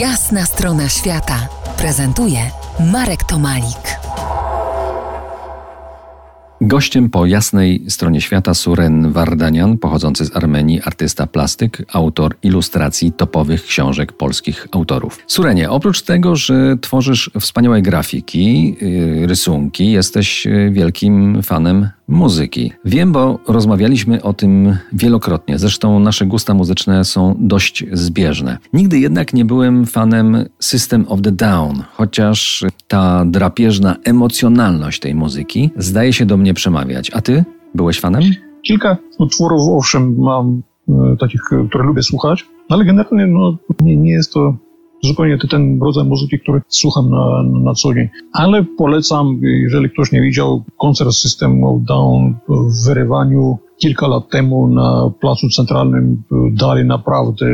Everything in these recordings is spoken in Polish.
Jasna strona świata prezentuje Marek Tomalik. Gościem po jasnej stronie świata Suren Wardanian, pochodzący z Armenii, artysta plastyk, autor ilustracji topowych książek polskich autorów. Surenie, oprócz tego, że tworzysz wspaniałe grafiki, yy, rysunki, jesteś yy, wielkim fanem muzyki. Wiem, bo rozmawialiśmy o tym wielokrotnie. Zresztą nasze gusta muzyczne są dość zbieżne. Nigdy jednak nie byłem fanem System of the Down, chociaż ta drapieżna emocjonalność tej muzyki zdaje się do mnie przemawiać. A ty byłeś fanem? Kilka utworów, owszem, mam e, takich, które lubię słuchać, ale generalnie no, nie, nie jest to zupełnie ten rodzaj muzyki, który słucham na, na co dzień. Ale polecam, jeżeli ktoś nie widział, koncert System of Down w wyrywaniu kilka lat temu na Placu Centralnym dali naprawdę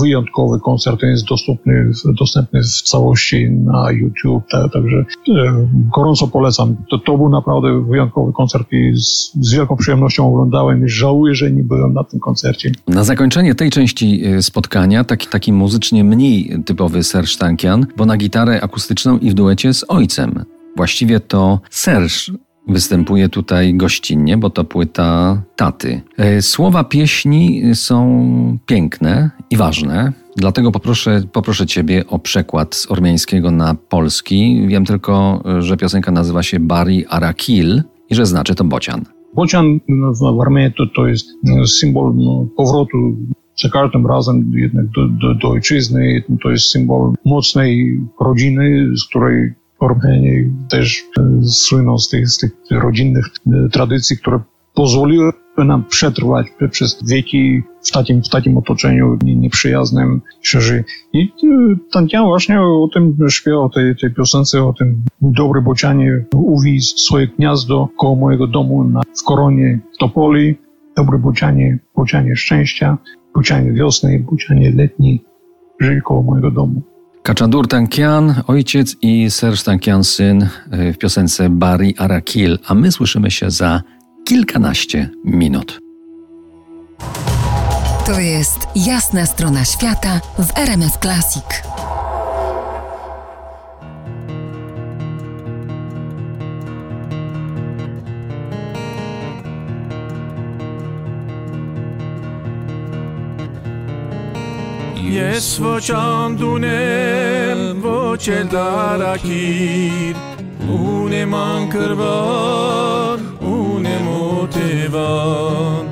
wyjątkowy koncert. Jest dostępny, dostępny w całości na YouTube, tak, także e, gorąco polecam. To, to był naprawdę wyjątkowy koncert i z, z wielką przyjemnością oglądałem i żałuję, że nie byłem na tym koncercie. Na zakończenie tej części e, spotkania taki, taki muzycznie mniej typowy Serge Tankian, bo na gitarę akustyczną i w duecie z ojcem. Właściwie to Serge występuje tutaj gościnnie, bo to płyta taty. E, słowa pieśni są piękne i ważne, dlatego poproszę, poproszę Ciebie o przekład z ormiańskiego na polski. Wiem tylko, że piosenka nazywa się Bari Arakil i że znaczy to bocian. Bocian w Armenii to, to jest symbol no, powrotu za każdym razem jednak do, do, do ojczyzny. To jest symbol mocnej rodziny, z której Ormianie też e, słyną z tych, z tych rodzinnych e, tradycji, które pozwoliły nam przetrwać przez wieki w takim, w takim otoczeniu nieprzyjaznym szerzy. I e, Tantian właśnie o tym śpiewał, o tej, tej piosence, o tym dobry bocianie uwiz swoje gniazdo koło mojego domu na, w koronie Topoli. Dobry bocianie, bocianie szczęścia, bocianie wiosny, bocianie letni, żyj koło mojego domu. Kaczadur Tankian, ojciec i Serge Tankian, syn y, w piosence Bari Arakil, a my słyszymy się za kilkanaście minut. To jest jasna strona świata w RMF Classic. Ես ոչ անդունեմ, ոչ էլ դարակիր Ունեմ անկրվան, ունեմ օտևան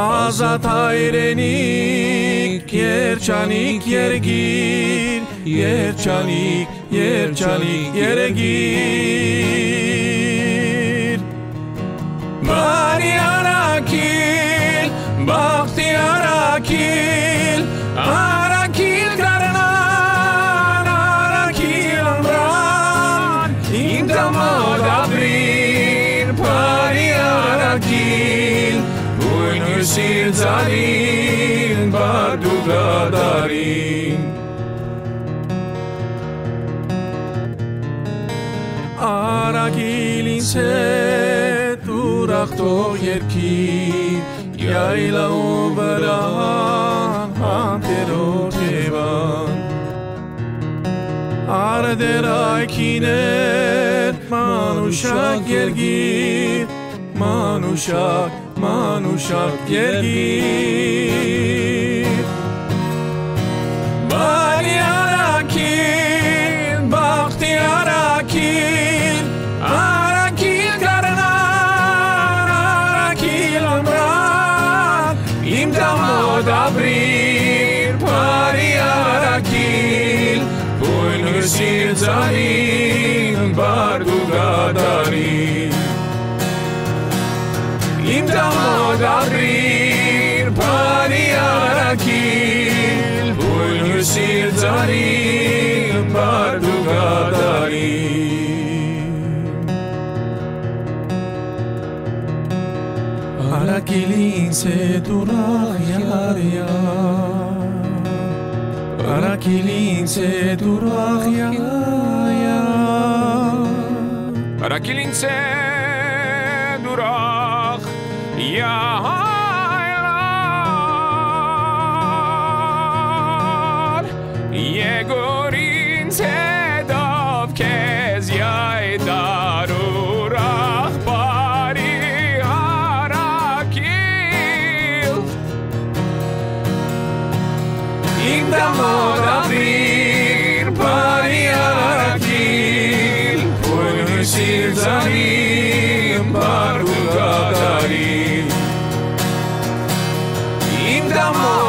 Ազատ հայրենիք, երջանիկ երգիր Երջանիկ, երջանիկ երգիր Արաքիլ, Արաքիլ գրանան, Արաքիլ ամբրան, ինձ մոտ ապրին, բարի Արաքիլ, ույնի սիրցարին, բարդու գադարին։ Արաքիլ ինձ հետ ուրախ թող երկիր, yayla oberan hantero teban arder akiner manuşak gergir manuşak manuşak gergir sirdsanīm vārdu gādarī. Imta magadri pani araki, buļu sirdsanīm vārdu gādarī. Araki līnce tu rāhi arī arī arī. Արաքիլինց է դուրախյա Արաքիլինց է դուրախ Յահա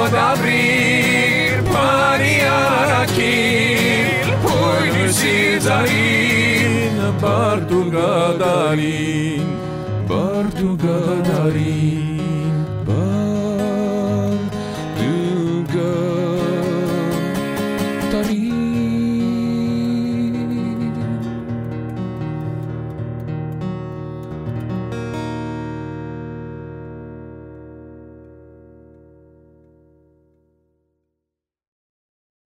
roda abrir, Maria aqui, Foi põe-nos na Portugadarim, Portugadarim, Gadarim